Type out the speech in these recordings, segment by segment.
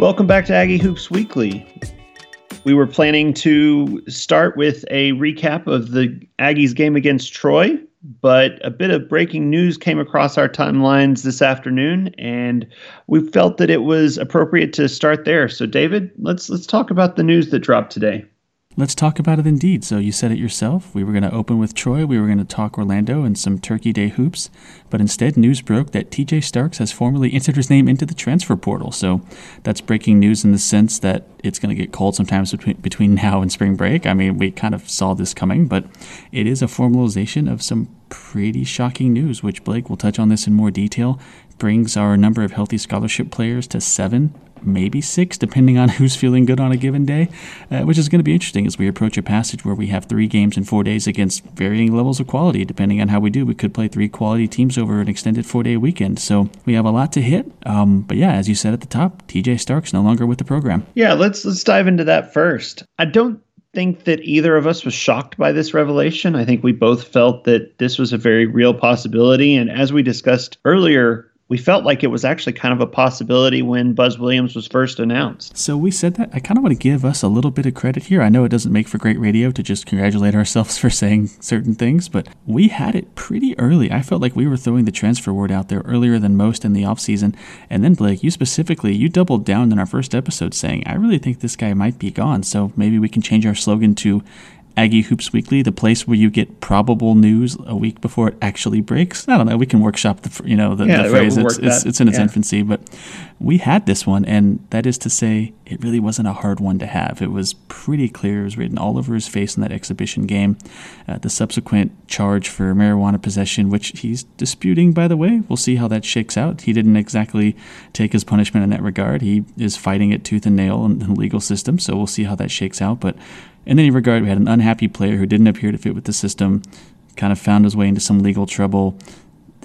Welcome back to Aggie Hoops Weekly. We were planning to start with a recap of the Aggies game against Troy, but a bit of breaking news came across our timelines this afternoon, and we felt that it was appropriate to start there. So, David, let's let's talk about the news that dropped today. Let's talk about it indeed. So, you said it yourself. We were going to open with Troy. We were going to talk Orlando and some Turkey Day hoops. But instead, news broke that TJ Starks has formally entered his name into the transfer portal. So, that's breaking news in the sense that it's going to get cold sometimes between, between now and spring break. I mean, we kind of saw this coming, but it is a formalization of some pretty shocking news, which Blake will touch on this in more detail. Brings our number of healthy scholarship players to seven maybe six, depending on who's feeling good on a given day, uh, which is going to be interesting as we approach a passage where we have three games in four days against varying levels of quality. Depending on how we do, we could play three quality teams over an extended four day weekend. So we have a lot to hit. Um, but yeah, as you said at the top, TJ Starks no longer with the program. Yeah, let's let's dive into that first. I don't think that either of us was shocked by this revelation. I think we both felt that this was a very real possibility. And as we discussed earlier, we felt like it was actually kind of a possibility when Buzz Williams was first announced. So we said that. I kind of want to give us a little bit of credit here. I know it doesn't make for great radio to just congratulate ourselves for saying certain things, but we had it pretty early. I felt like we were throwing the transfer word out there earlier than most in the offseason. And then, Blake, you specifically, you doubled down in our first episode saying, I really think this guy might be gone. So maybe we can change our slogan to Aggie Hoops Weekly, the place where you get probable news a week before it actually breaks. I don't know. We can workshop the you know the, yeah, the phrase. It's, it's, it's, in its yeah. infancy, but we had this one, and that is to say, it really wasn't a hard one to have. It was pretty clear. It was written all over his face in that exhibition game. Uh, the subsequent charge for marijuana possession, which he's disputing, by the way. We'll see how that shakes out. He didn't exactly take his punishment in that regard. He is fighting it tooth and nail in the legal system, so we'll see how that shakes out. But in any regard, we had an unhappy player who didn't appear to fit with the system, kind of found his way into some legal trouble.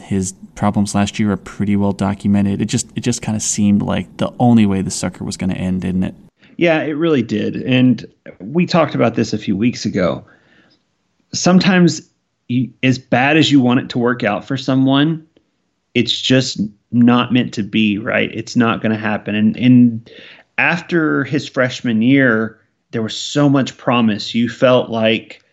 His problems last year are pretty well documented. It just it just kind of seemed like the only way the sucker was going to end, didn't it? Yeah, it really did. And we talked about this a few weeks ago. Sometimes, you, as bad as you want it to work out for someone, it's just not meant to be, right? It's not going to happen. And and after his freshman year, there was so much promise. You felt like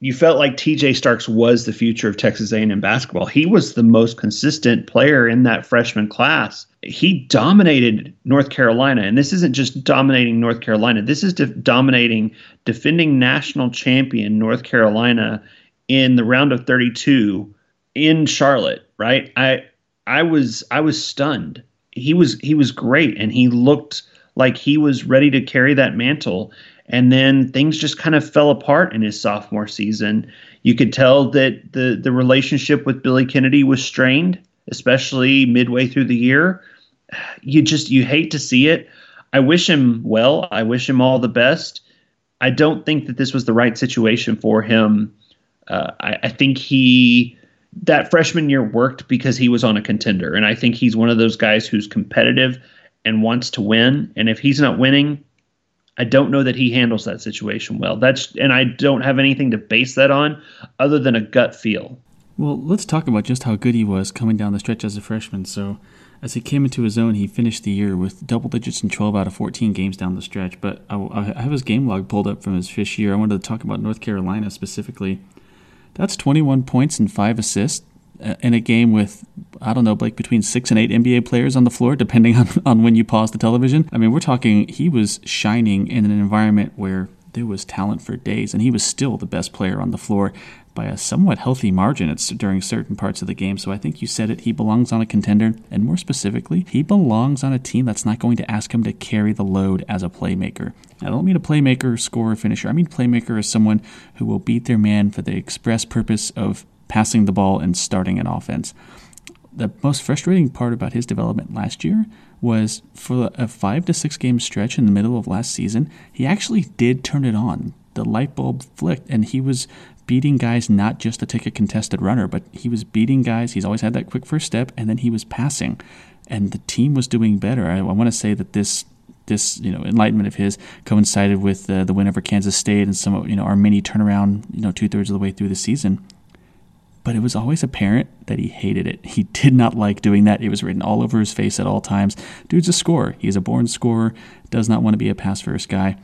you felt like TJ Starks was the future of Texas A&M basketball. He was the most consistent player in that freshman class. He dominated North Carolina, and this isn't just dominating North Carolina. This is de- dominating defending national champion North Carolina in the round of 32 in Charlotte. Right? I I was I was stunned. He was he was great, and he looked like he was ready to carry that mantle. And then things just kind of fell apart in his sophomore season. You could tell that the the relationship with Billy Kennedy was strained, especially midway through the year. You just you hate to see it. I wish him well. I wish him all the best. I don't think that this was the right situation for him. Uh, I, I think he that freshman year worked because he was on a contender, and I think he's one of those guys who's competitive and wants to win. And if he's not winning, I don't know that he handles that situation well. That's and I don't have anything to base that on other than a gut feel. Well, let's talk about just how good he was coming down the stretch as a freshman. So, as he came into his own, he finished the year with double digits in 12 out of 14 games down the stretch. But I, I have his game log pulled up from his fifth year. I wanted to talk about North Carolina specifically. That's 21 points and five assists Uh, in a game with I don't know, like between six and eight NBA players on the floor, depending on, on when you pause the television. I mean, we're talking he was shining in an environment where there was talent for days, and he was still the best player on the floor by a somewhat healthy margin it's during certain parts of the game. So I think you said it. He belongs on a contender, and more specifically, he belongs on a team that's not going to ask him to carry the load as a playmaker. I don't mean a playmaker, scorer, finisher. I mean playmaker as someone who will beat their man for the express purpose of passing the ball and starting an offense. The most frustrating part about his development last year was for a five to six game stretch in the middle of last season, he actually did turn it on. The light bulb flicked, and he was beating guys not just to take a contested runner, but he was beating guys. He's always had that quick first step, and then he was passing, and the team was doing better. I, I want to say that this this you know enlightenment of his coincided with uh, the win over Kansas State and some you know our mini turnaround you know two thirds of the way through the season but it was always apparent that he hated it. He did not like doing that. It was written all over his face at all times. Dude's a scorer. He's a born scorer, does not want to be a pass first guy.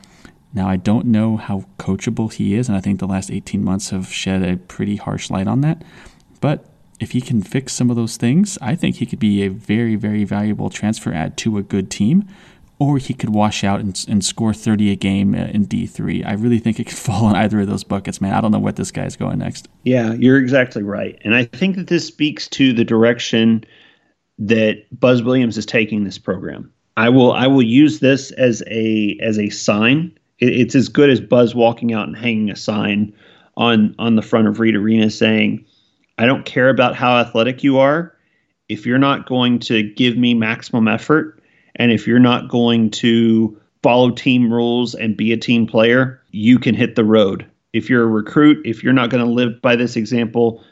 Now, I don't know how coachable he is, and I think the last 18 months have shed a pretty harsh light on that. But if he can fix some of those things, I think he could be a very, very valuable transfer add to a good team or he could wash out and, and score 30 a game uh, in D3. I really think it could fall in either of those buckets, man. I don't know what this guy's going next. Yeah, you're exactly right. And I think that this speaks to the direction that Buzz Williams is taking this program. I will I will use this as a as a sign. it's as good as Buzz walking out and hanging a sign on on the front of Reed Arena saying, "I don't care about how athletic you are. If you're not going to give me maximum effort, and if you're not going to follow team rules and be a team player, you can hit the road. If you're a recruit, if you're not going to live by this example,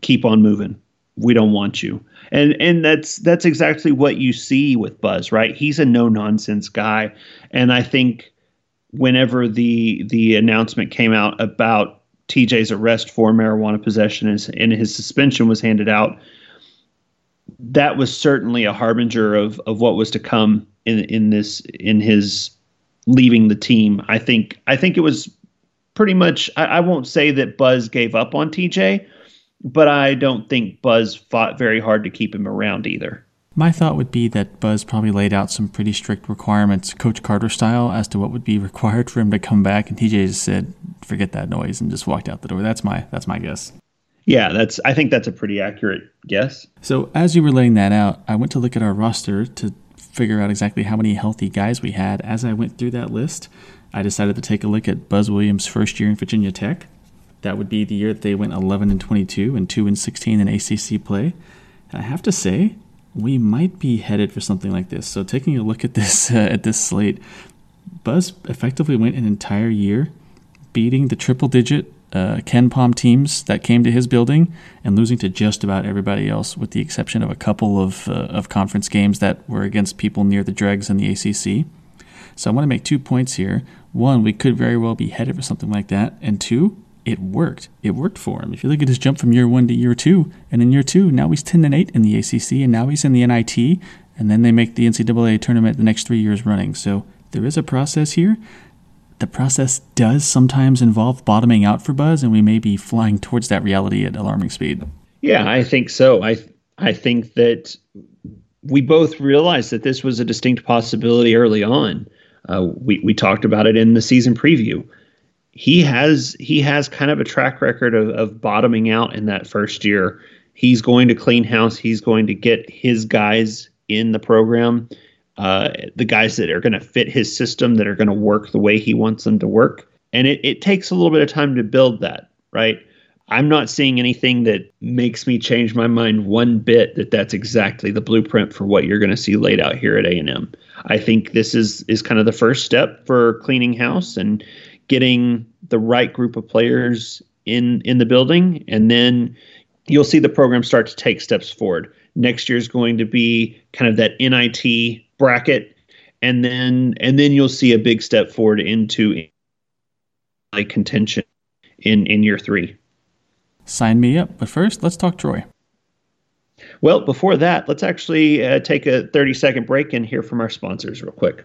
keep on moving. We don't want you. And and that's that's exactly what you see with Buzz, right? He's a no nonsense guy, and I think whenever the the announcement came out about TJ's arrest for marijuana possession and his suspension was handed out, that was certainly a harbinger of of what was to come in in this in his leaving the team. I think I think it was pretty much. I, I won't say that Buzz gave up on TJ, but I don't think Buzz fought very hard to keep him around either. My thought would be that Buzz probably laid out some pretty strict requirements, Coach Carter style, as to what would be required for him to come back, and TJ just said, "Forget that noise," and just walked out the door. That's my that's my guess. Yeah, that's. I think that's a pretty accurate guess. So as you were laying that out, I went to look at our roster to figure out exactly how many healthy guys we had. As I went through that list, I decided to take a look at Buzz Williams' first year in Virginia Tech. That would be the year that they went 11 and 22 and 2 and 16 in ACC play. And I have to say, we might be headed for something like this. So taking a look at this uh, at this slate, Buzz effectively went an entire year beating the triple digit uh, KenPom teams that came to his building and losing to just about everybody else, with the exception of a couple of, uh, of conference games that were against people near the dregs in the ACC. So I want to make two points here. One, we could very well be headed for something like that. And two, it worked. It worked for him. If you look at his jump from year one to year two, and in year two, now he's 10 and 8 in the ACC, and now he's in the NIT, and then they make the NCAA tournament the next three years running. So there is a process here the process does sometimes involve bottoming out for Buzz, and we may be flying towards that reality at alarming speed. Yeah, I think so. I I think that we both realized that this was a distinct possibility early on. Uh, we we talked about it in the season preview. He has he has kind of a track record of, of bottoming out in that first year. He's going to clean house. He's going to get his guys in the program uh, the guys that are going to fit his system, that are going to work the way he wants them to work. And it, it takes a little bit of time to build that, right? I'm not seeing anything that makes me change my mind one bit that that's exactly the blueprint for what you're going to see laid out here at A&M. I think this is is kind of the first step for cleaning house and getting the right group of players in in the building and then you'll see the program start to take steps forward. Next year is going to be kind of that NIT bracket, and then and then you'll see a big step forward into like contention in in year three. Sign me up. But first, let's talk Troy. Well, before that, let's actually uh, take a 30 second break and hear from our sponsors real quick.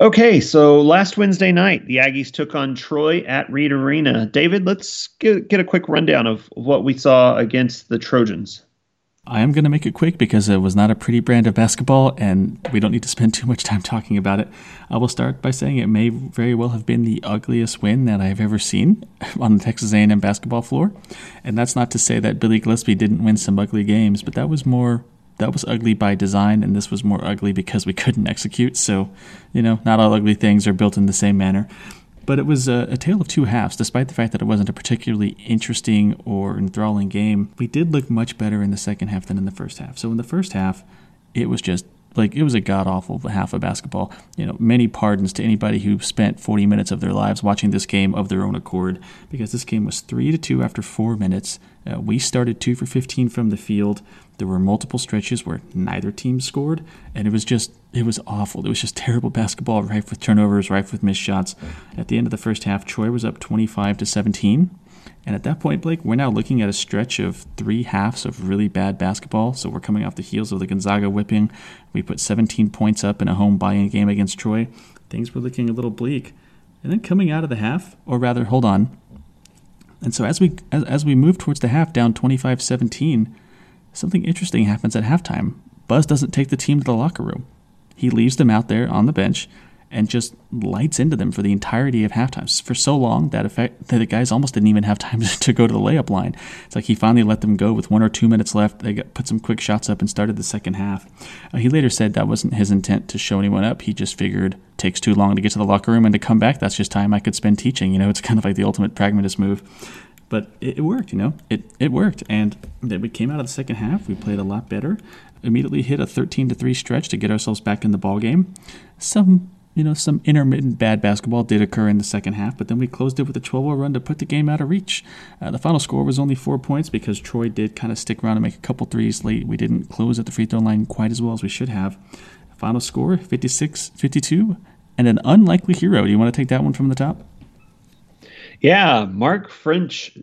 Okay, so last Wednesday night, the Aggies took on Troy at Reed Arena. David, let's get, get a quick rundown of what we saw against the Trojans. I am going to make it quick because it was not a pretty brand of basketball, and we don't need to spend too much time talking about it. I will start by saying it may very well have been the ugliest win that I've ever seen on the Texas A&M basketball floor, and that's not to say that Billy Gillispie didn't win some ugly games, but that was more that was ugly by design, and this was more ugly because we couldn't execute. So, you know, not all ugly things are built in the same manner. But it was a, a, tale of two halves, despite the fact that it wasn't a particularly interesting or enthralling game. We did look much better in the second half than in the first half. So in the first half, it was just like it was a god awful half of basketball. You know, many pardons to anybody who spent 40 minutes of their lives watching this game of their own accord, because this game was three to two after four minutes. Uh, we started two for 15 from the field. There were multiple stretches where neither team scored, and it was just it was awful. It was just terrible basketball, rife with turnovers, rife with missed shots. At the end of the first half, Troy was up 25 to 17. And at that point, Blake, we're now looking at a stretch of three halves of really bad basketball. So we're coming off the heels of the Gonzaga whipping. We put 17 points up in a home buy-in game against Troy. Things were looking a little bleak. And then coming out of the half, or rather, hold on. And so as we as, as we move towards the half, down 25-17, something interesting happens at halftime. Buzz doesn't take the team to the locker room. He leaves them out there on the bench and just lights into them for the entirety of halftime for so long that effect that the guys almost didn't even have time to go to the layup line. It's like he finally let them go with one or two minutes left. They got, put some quick shots up and started the second half. Uh, he later said that wasn't his intent to show anyone up. He just figured takes too long to get to the locker room and to come back. That's just time I could spend teaching. You know, it's kind of like the ultimate pragmatist move. But it, it worked, you know. It it worked, and then we came out of the second half. We played a lot better. Immediately hit a 13 to three stretch to get ourselves back in the ball game. Some you know, some intermittent bad basketball did occur in the second half, but then we closed it with a 12 0 run to put the game out of reach. Uh, the final score was only four points because Troy did kind of stick around and make a couple threes late. We didn't close at the free throw line quite as well as we should have. Final score 56 52, and an unlikely hero. Do you want to take that one from the top? Yeah, Mark French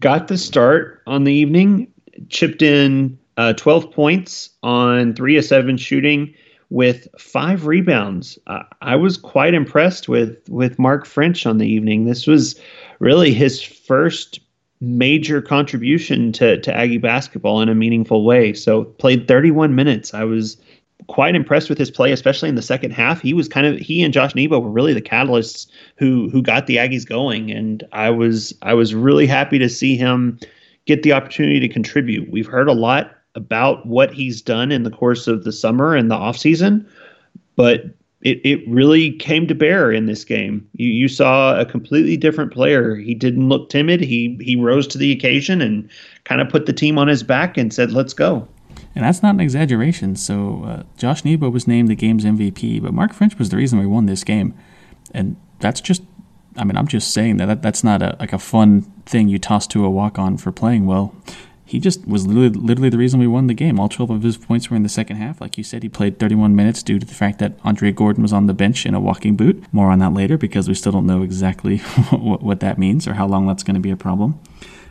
got the start on the evening, chipped in uh, 12 points on 3 of 7 shooting with five rebounds. Uh, I was quite impressed with with Mark French on the evening. This was really his first major contribution to to Aggie basketball in a meaningful way. So played 31 minutes. I was quite impressed with his play, especially in the second half. He was kind of he and Josh Nebo were really the catalysts who who got the Aggies going, and I was I was really happy to see him get the opportunity to contribute. We've heard a lot about what he's done in the course of the summer and the off season, but it, it really came to bear in this game. You, you saw a completely different player. He didn't look timid. He he rose to the occasion and kind of put the team on his back and said, "Let's go." And that's not an exaggeration. So uh, Josh Nebo was named the game's MVP, but Mark French was the reason we won this game, and that's just. I mean, I'm just saying that, that that's not a like a fun thing you toss to a walk on for playing well he just was literally, literally the reason we won the game. All 12 of his points were in the second half. Like you said, he played 31 minutes due to the fact that Andre Gordon was on the bench in a walking boot. More on that later because we still don't know exactly what, what that means or how long that's going to be a problem.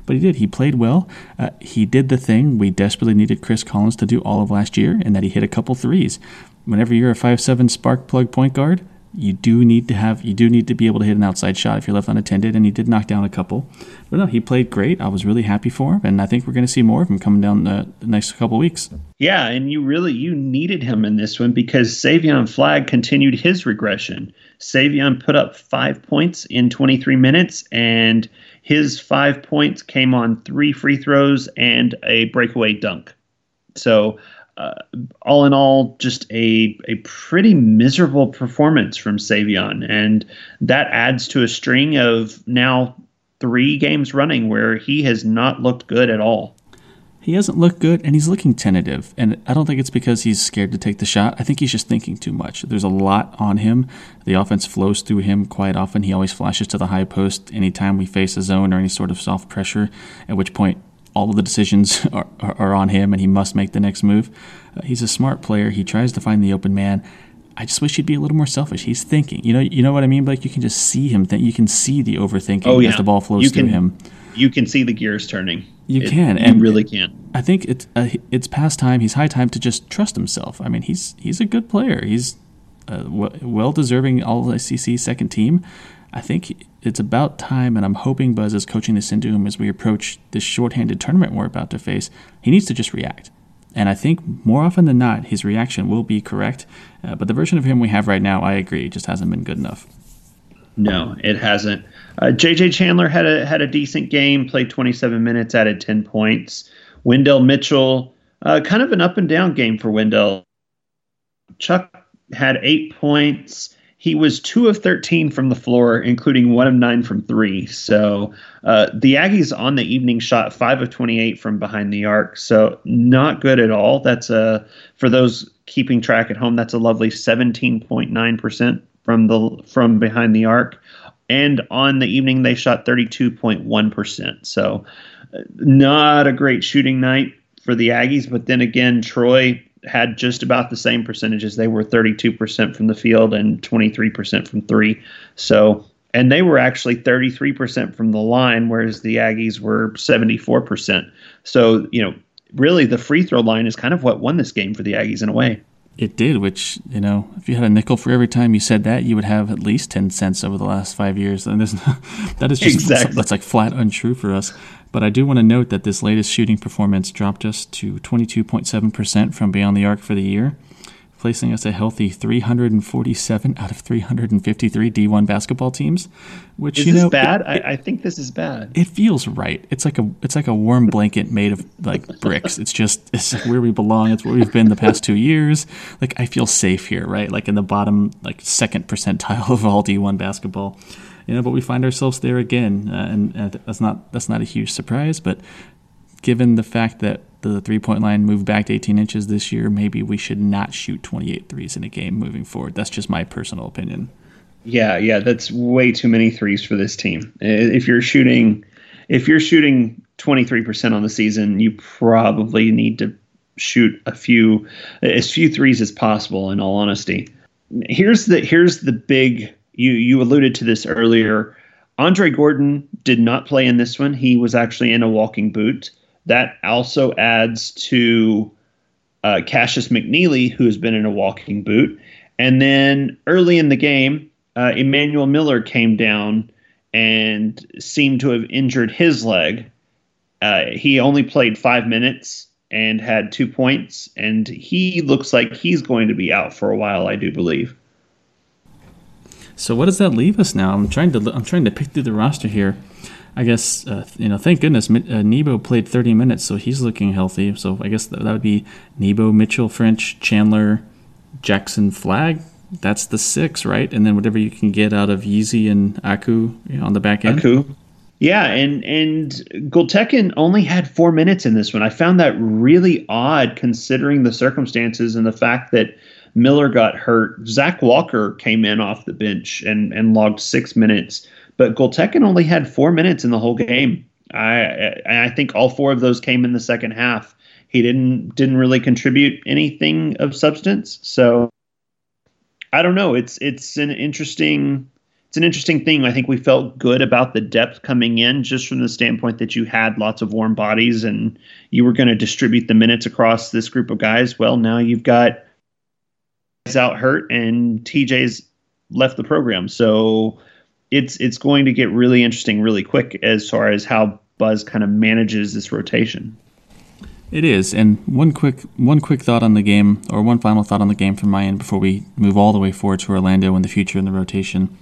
But he did. He played well. Uh, he did the thing we desperately needed Chris Collins to do all of last year, and that he hit a couple threes. Whenever you're a five-seven spark plug point guard, you do need to have you do need to be able to hit an outside shot if you're left unattended and he did knock down a couple. But no he played great. I was really happy for him and i think we're going to see more of him coming down the, the, next couple weeks. Yeah and you really you needed him in this one because savion Flagg continued his regression. Savion put up five points in 23 minutes and his five points came on three free throws and a breakaway dunk. So uh, all in all, just a a pretty miserable performance from Savion, and that adds to a string of now three games running where he has not looked good at all. He hasn't looked good, and he's looking tentative. And I don't think it's because he's scared to take the shot. I think he's just thinking too much. There's a lot on him. The offense flows through him quite often. He always flashes to the high post anytime we face a zone or any sort of soft pressure, at which point all of the decisions are, are, on him and he must make the next move. Uh, he's a smart player. He tries to find the open man. I just wish he'd be a little more selfish. He's thinking. You know, you know what I mean? Like you can just see him. Think. You can see the overthinking oh, yeah. as the ball flows you through can, him. You can see the gears turning. You it, can, and really can. I think it's uh, it's past time. He's high time to just trust himself. I mean, he's he's a good player. He's uh, well deserving All SEC second team. I think it's about time, and I'm hoping Buzz is coaching this into him as we approach this shorthanded tournament we're about to face. He needs to just react. And I think more often than not, his reaction will be correct. Uh, but the version of him we have right now, I agree, just hasn't been good enough. No, it hasn't. Uh, JJ Chandler had a had a decent game, played 27 minutes, added 10 points. Wendell Mitchell, uh, kind of an up and down game for Wendell. Chuck had eight points he was two of 13 from the floor, including one of nine from three. So uh, the Aggies on the evening shot five of 28 from behind the arc. So not good at all. That's a, for those keeping track at home, that's a lovely 17.9% from the, from behind the arc. And on the evening, they shot 32.1%. So uh, not a great shooting night for the Aggies. But then again, Troy had just about the same percentages. They were 32% from the field and 23% from three. So, and they were actually 33% from the line, whereas the Aggies were 74%. So, you know, really the free throw line is kind of what won this game for the Aggies in a way. It did, which, you know, if you had a nickel for every time you said that, you would have at least 10 cents over the last five years. And this that is just, exactly. that's like flat untrue for us. But I do want to note that this latest shooting performance dropped us to 22.7% from beyond the arc for the year, placing us a healthy 347 out of 353 D1 basketball teams. Which is you know, bad. It, I, I, think this is bad. It feels right. It's like a it's like a warm blanket made of like bricks. It's just it's where we belong. It's where we've been the past two years. Like I feel safe here, right? Like in the bottom like second percentile of all D1 basketball you know, but we find ourselves there again, uh, and, and, that's not that's not a huge surprise. But given the fact that the three point line moved back to 18 inches this year, maybe we should not shoot 28 threes in a game moving forward. That's just my personal opinion. Yeah, yeah, that's way too many threes for this team. If you're shooting, if you're shooting 23% on the season, you probably need to shoot a few, as few threes as possible. In all honesty, here's the here's the big you you alluded to this earlier. Andre Gordon did not play in this one. He was actually in a walking boot. That also adds to uh, Cashius McNeilly, who's been in a walking boot. And then early in the game, uh, Emanuel Miller came down and seemed to have injured his leg. Uh, he only played five minutes and had two points, and he looks like he's going to be out for a while, I do believe. So what does that leave us now? I'm trying to I'm trying to pick through the roster here. I guess uh, you know. Thank goodness uh, Nebo played 30 minutes, so he's looking healthy. So I guess that, would be Nebo, Mitchell, French, Chandler, Jackson, Flagg. That's the six, right? And then whatever you can get out of Yeezy and Aku you know, on the back end. Aku. Yeah, and and Gultekin only had four minutes in this one. I found that really odd considering the circumstances and the fact that Miller got hurt. Zach Walker came in off the bench and, and logged six minutes, but Gultekin only had four minutes in the whole game. I I think all four of those came in the second half. He didn't didn't really contribute anything of substance. So I don't know. It's it's an interesting it's an interesting thing. I think we felt good about the depth coming in, just from the standpoint that you had lots of warm bodies and you were going to distribute the minutes across this group of guys. Well, now you've got out hurt and TJ's left the program. So it's it's going to get really interesting really quick as far as how Buzz kind of manages this rotation. It is, and one quick one quick thought on the game, or one final thought on the game from my end before we move all the way forward to Orlando in the future in the rotation.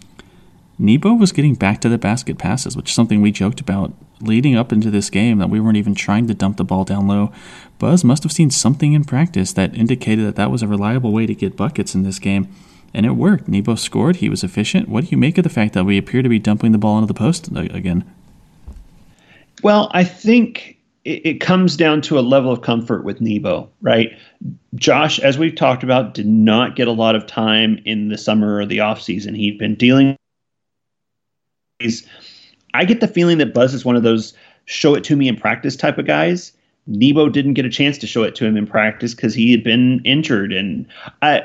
Nebo was getting back to the basket passes, which is something we joked about leading up into this game that we weren't even trying to dump the ball down low. Buzz must have seen something in practice that indicated that that was a reliable way to get buckets in this game. And it worked. Nebo scored. He was efficient. What do you make of the fact that we appear to be dumping the ball into the post again? Well, I think it, comes down to a level of comfort with Nebo, right? Josh, as we've talked about, did not get a lot of time in the summer or the offseason. He'd been dealing I get the feeling that Buzz is one of those show it to me in practice type of guys. Nebo didn't get a chance to show it to him in practice because he had been injured, and I,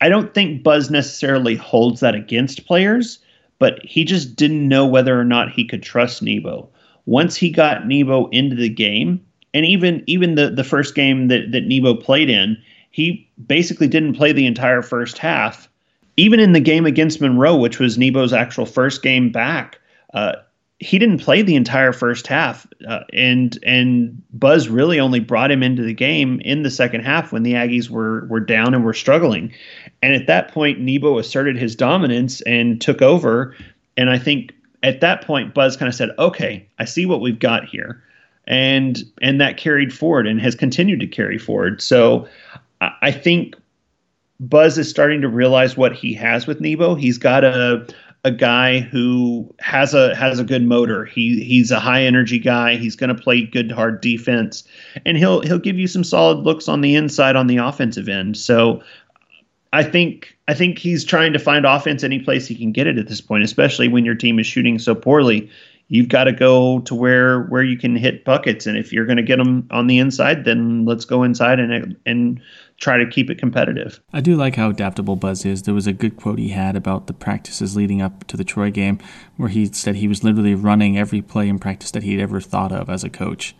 I don't think Buzz necessarily holds that against players, but he just didn't know whether or not he could trust Nebo. Once he got Nebo into the game, and even even the the first game that that Nebo played in, he basically didn't play the entire first half even in the game against Monroe, which was Nebo's actual first game back, uh, he didn't play the entire first half, uh, and and Buzz really only brought him into the game in the second half when the Aggies were were down and were struggling, and at that point Nebo asserted his dominance and took over, and I think at that point Buzz kind of said, "Okay, I see what we've got here," and and that carried forward and has continued to carry forward. So I think Buzz is starting to realize what he has with Nebo. He's got a a guy who has a has a good motor. He he's a high energy guy. He's going to play good hard defense, and he'll he'll give you some solid looks on the inside on the offensive end. So I think I think he's trying to find offense any place he can get it at this point, especially when your team is shooting so poorly. You've got to go to where where you can hit buckets, and if you're going to get them on the inside, then let's go inside and and try to keep it competitive. I do like how adaptable Buzz is. There was a good quote he had about the practices leading up to the Troy game where he said he was literally running every play in practice that he'd ever thought of as a coach.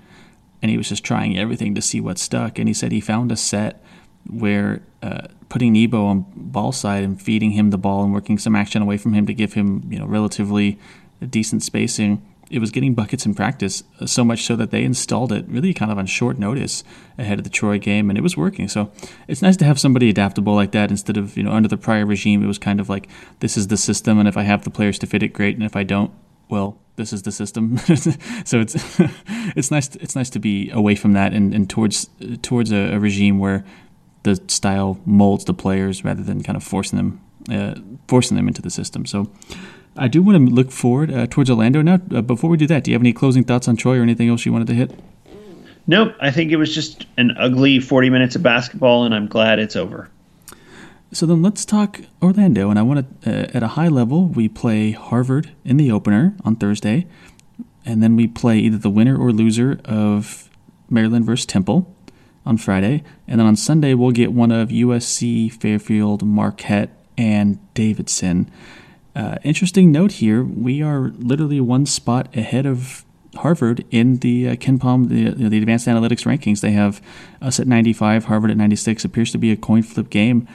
And he was just trying everything to see what stuck. And he said he found a set where uh, putting Nebo on ball side and feeding him the ball and working some action away from him to give him, you know, relatively decent spacing it was getting buckets in practice, uh, so much so that they installed it really kind of on short notice ahead of the Troy game, and it was working. So it's nice to have somebody adaptable like that instead of, you know, under the prior regime, it was kind of like, this is the system, and if I have the players to fit it, great, and if I don't, well, this is the system. so it's it's nice it's nice to be away from that and, and towards towards a, a regime where the style molds the players rather than kind of forcing them uh, forcing them into the system. So I do want to look forward uh, towards Orlando now. Uh, before we do that, do you have any closing thoughts on Troy or anything else you wanted to hit? Nope. I think it was just an ugly 40 minutes of basketball, and I'm glad it's over. So then let's talk Orlando. And I want to, uh, at a high level, we play Harvard in the opener on Thursday. And then we play either the winner or loser of Maryland versus Temple on Friday. And then on Sunday, we'll get one of USC, Fairfield, Marquette, and Davidson. Uh, interesting note here: we are literally one spot ahead of Harvard in the uh, KenPom, the, the advanced analytics rankings. They have us at 95, Harvard at 96. Appears to be a coin flip game.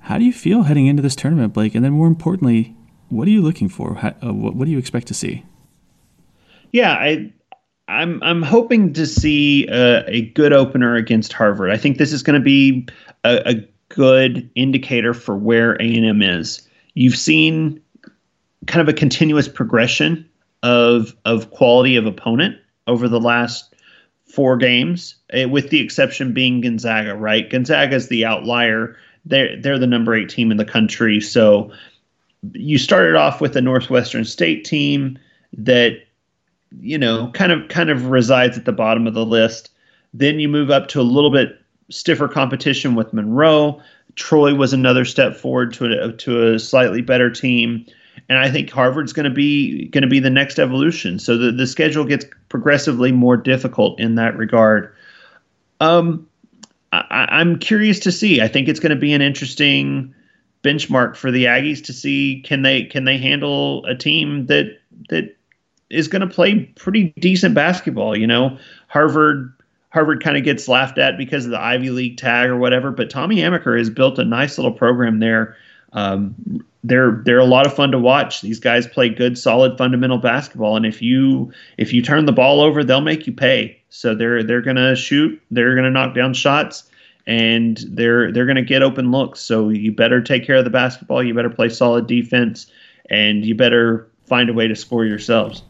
How do you feel heading into this tournament, Blake? And then, more importantly, what are you looking for? How, uh, what, what do you expect to see? Yeah, I I'm I'm hoping to see a, a, good opener against Harvard. I think this is going to be a, a, good indicator for where A and M is. You've seen kind of a continuous progression of of quality of opponent over the last four games, eh, with the exception being Gonzaga. Right, Gonzaga is the outlier. They're they're the number eight team in the country. So you started off with a Northwestern State team that you know kind of kind of resides at the bottom of the list. Then you move up to a little bit stiffer competition with Monroe. Troy was another step forward to a, to a slightly better team and I think Harvard's going to be going to be the next evolution. So the the schedule gets progressively more difficult in that regard. Um, I, am curious to see. I think it's going to be an interesting benchmark for the Aggies to see can they can they handle a team that that is going to play pretty decent basketball. You know, Harvard Harvard kind of gets laughed at because of the Ivy League tag or whatever, but Tommy Amaker has built a nice little program there. Um, they're they're a lot of fun to watch. These guys play good, solid, fundamental basketball, and if you if you turn the ball over, they'll make you pay. So they're they're gonna shoot, they're gonna knock down shots, and they're they're gonna get open looks. So you better take care of the basketball. You better play solid defense, and you better find a way to score yourselves.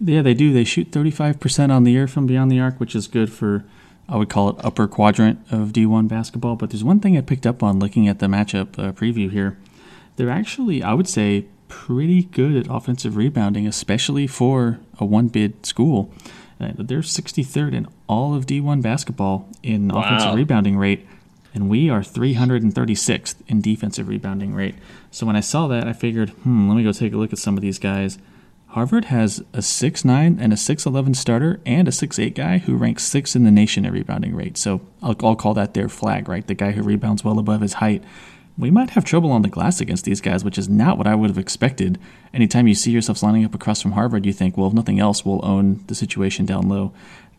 Yeah, they do. They shoot 35% on the year from beyond the arc, which is good for I would call it upper quadrant of D1 basketball. But there's one thing I picked up on looking at the matchup uh, preview here they're actually, I would say, pretty good at offensive rebounding, especially for a one bid school. Uh, they're 63rd in all of D1 basketball in wow. offensive rebounding rate, and we are 336th in defensive rebounding rate. So when I saw that, I figured, hmm, let me go take a look at some of these guys. Harvard has a 6'9 and a 6'11 starter and a 6'8 guy who ranks sixth in the nation in rebounding rate. So I'll, I'll call that their Flagg, right? The guy who rebounds well above his height we might have trouble on the glass against these guys, which is not what I would have expected. Anytime you see yourselves lining up across from Harvard, you think, well, if nothing else, we'll own the situation down low.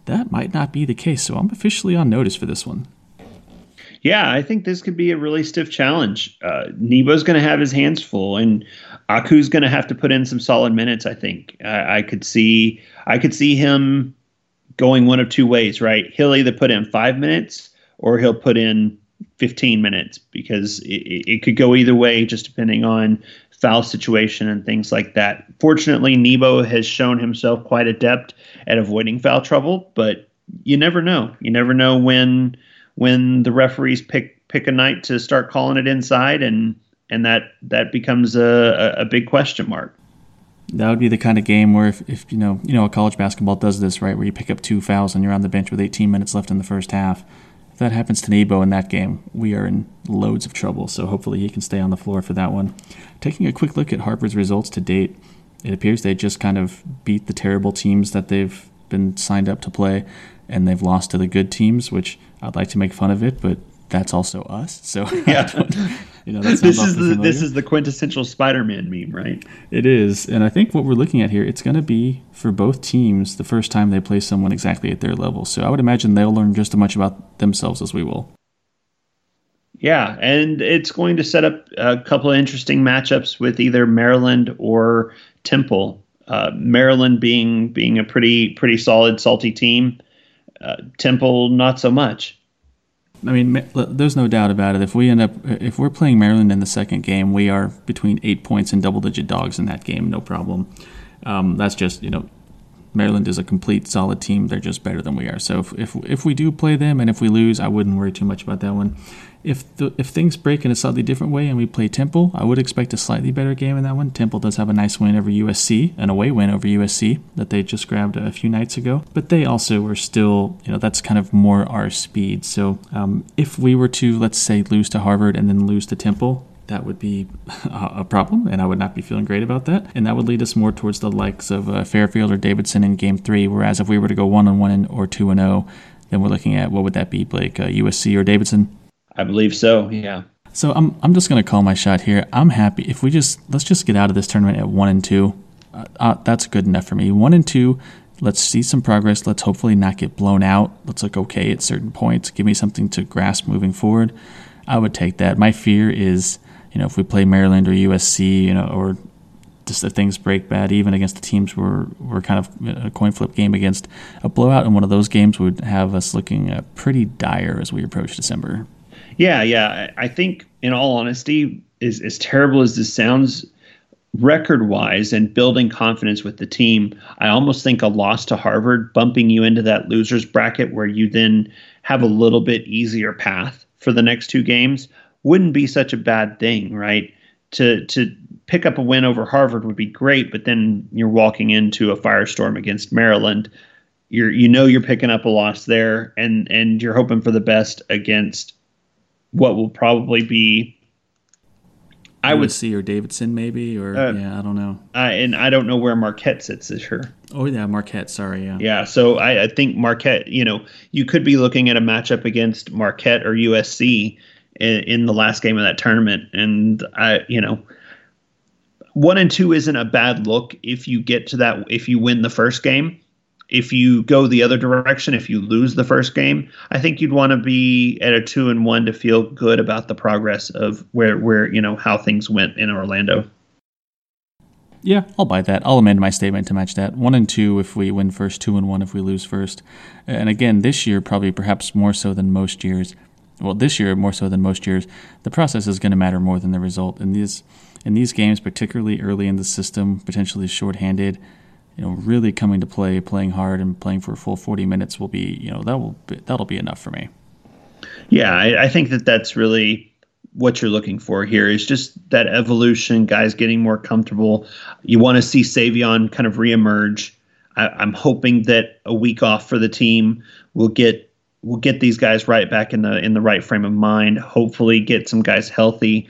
That might not be the case, so I'm officially on notice for this one. Yeah, I think this could be a really stiff challenge. Uh, Nebo's going to have his hands full, and Aku's going to have to put in some solid minutes. I think I, I could see I could see him going one of two ways. Right, he'll either put in five minutes or he'll put in 15 minutes because it, it could go either way just depending on foul situation and things like that. Fortunately, Nebo has shown himself quite adept at avoiding foul trouble, but you never know. You never know when when the referees pick pick a night to start calling it inside, and and that that becomes a, a big question mark. That would be the kind of game where if, if you know you know college basketball does this right, where you pick up two fouls and you're on the bench with 18 minutes left in the first half. If that happens to Nebo in that game, we are in loads of trouble. So hopefully he can stay on the floor for that one. Taking a quick look at Harvard's results to date, it appears they just kind of beat the terrible teams that they've been signed up to play, and they've lost to the good teams, which I'd like to make fun of it, but that's also us. So yeah, you know, this is the, this is the quintessential Spider-Man meme, right? It is, and I think what we're looking at here, it's going to be for both teams the first time they play someone exactly at their level. So I would imagine they'll learn just as much about themselves as we will. Yeah, and it's going to set up a couple of interesting matchups with either Maryland or Temple. Uh, Maryland being being a pretty pretty solid salty team, uh, Temple not so much. I mean, there's no doubt about it. If we end up, if we're playing Maryland in the second game, we are between eight points and double-digit dogs in that game, no problem. Um, that's just you know, Maryland is a complete solid team. They're just better than we are. So if, if if we do play them and if we lose, I wouldn't worry too much about that one if the, if things break in a slightly different way and we play Temple, I would expect a slightly better game in that one. Temple does have a nice win over USC, an away win over USC that they just grabbed a few nights ago. But they also were still, you know, that's kind of more our speed. So um, if we were to, let's say, lose to Harvard and then lose to Temple, that would be a problem, and I would not be feeling great about that. And that would lead us more towards the likes of uh, Fairfield or Davidson in Game Three. Whereas if we were to go one on one or two and zero, then we're looking at what would that be, Blake? Uh, USC or Davidson? I believe so. Yeah. So I'm I'm just gonna call my shot here. I'm happy if we just let's just get out of this tournament at one and two. Uh, uh, that's good enough for me. One and two. Let's see some progress. Let's hopefully not get blown out. Let's look okay at certain points. Give me something to grasp moving forward. I would take that. My fear is, you know, if we play Maryland or USC, you know, or just if things break bad, even against the teams we're, we're kind of a coin flip game against, a blowout in one of those games would have us looking uh, pretty dire as we approach December. Yeah, yeah. I think, in all honesty, as, as terrible as this sounds, record wise and building confidence with the team, I almost think a loss to Harvard bumping you into that losers bracket where you then have a little bit easier path for the next two games wouldn't be such a bad thing, right? To to pick up a win over Harvard would be great, but then you're walking into a firestorm against Maryland. You're you know you're picking up a loss there and and you're hoping for the best against what will probably be I would see or Davidson maybe or uh, yeah I don't know. I, and I don't know where Marquette sits this year. Oh yeah, Marquette. Sorry, yeah. Yeah, so I, I, think Marquette. You know, you could be looking at a matchup against Marquette or USC in, in the last game of that tournament, and I, you know, one and two isn't a bad look if you get to that. If you win the first game, if you go the other direction, if you lose the first game, I think you'd want to be at a two and one to feel good about the progress of where where you know how things went in Orlando. Yeah, I'll buy that. I'll amend my statement to match that. One and two if we win first, two and one if we lose first. And again, this year probably perhaps more so than most years. Well, this year more so than most years, the process is going to matter more than the result. In these in these games, particularly early in the system, potentially shorthanded, you know, really coming to play, playing hard, and playing for a full 40 minutes will be, you know, that will be, that'll be enough for me. Yeah, I, I think that that's really what you're looking for here is just that evolution, guys getting more comfortable. You want to see Savion kind of reemerge. I, am hoping that a week off for the team will get will get these guys right back in the in the right frame of mind. Hopefully, get some guys healthy.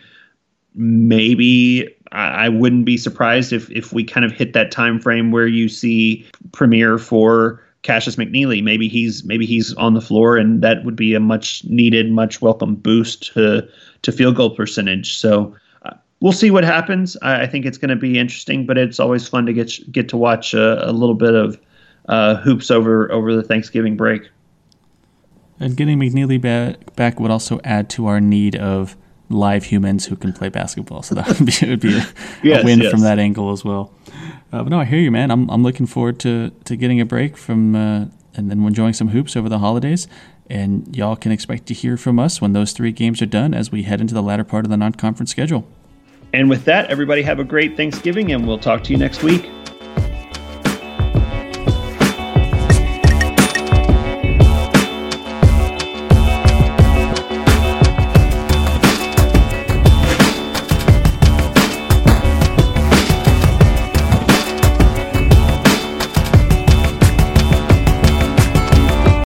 Maybe I, wouldn't be surprised if if we kind of hit that time frame where you see premiere for Cashius McNeilly. Maybe he's maybe he's on the floor, and that would be a much needed, much welcome boost to to field goal percentage. So uh, we'll see what happens. I, I think it's going to be interesting, but it's always fun to get get to watch a, a little bit of uh, hoops over over the Thanksgiving break. And getting McNeilly back, back would also add to our need of live humans who can play basketball. So that would be, would be a, yes, a win yes. from that angle as well. Uh, but no, I hear you, man. I'm I'm looking forward to to getting a break from uh, and then enjoying some hoops over the holidays. And y'all can expect to hear from us when those three games are done as we head into the latter part of the non-conference schedule. And with that, everybody have a great Thanksgiving, and we'll talk to you next week.